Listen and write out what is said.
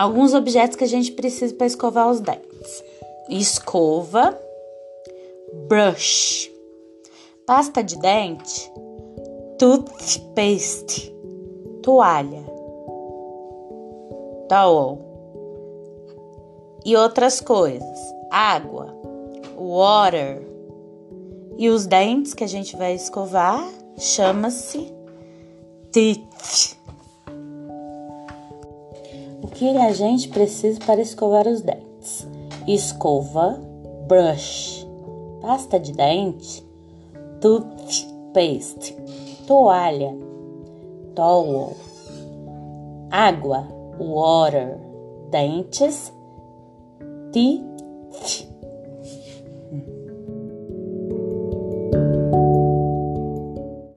alguns objetos que a gente precisa para escovar os dentes: escova, brush, pasta de dente, toothpaste, toalha, towel. E outras coisas, água, water. E os dentes que a gente vai escovar chama-se teeth. Que a gente precisa para escovar os dentes? Escova, brush, pasta de dente, toothpaste, toalha, towel, água, water, dentes, teeth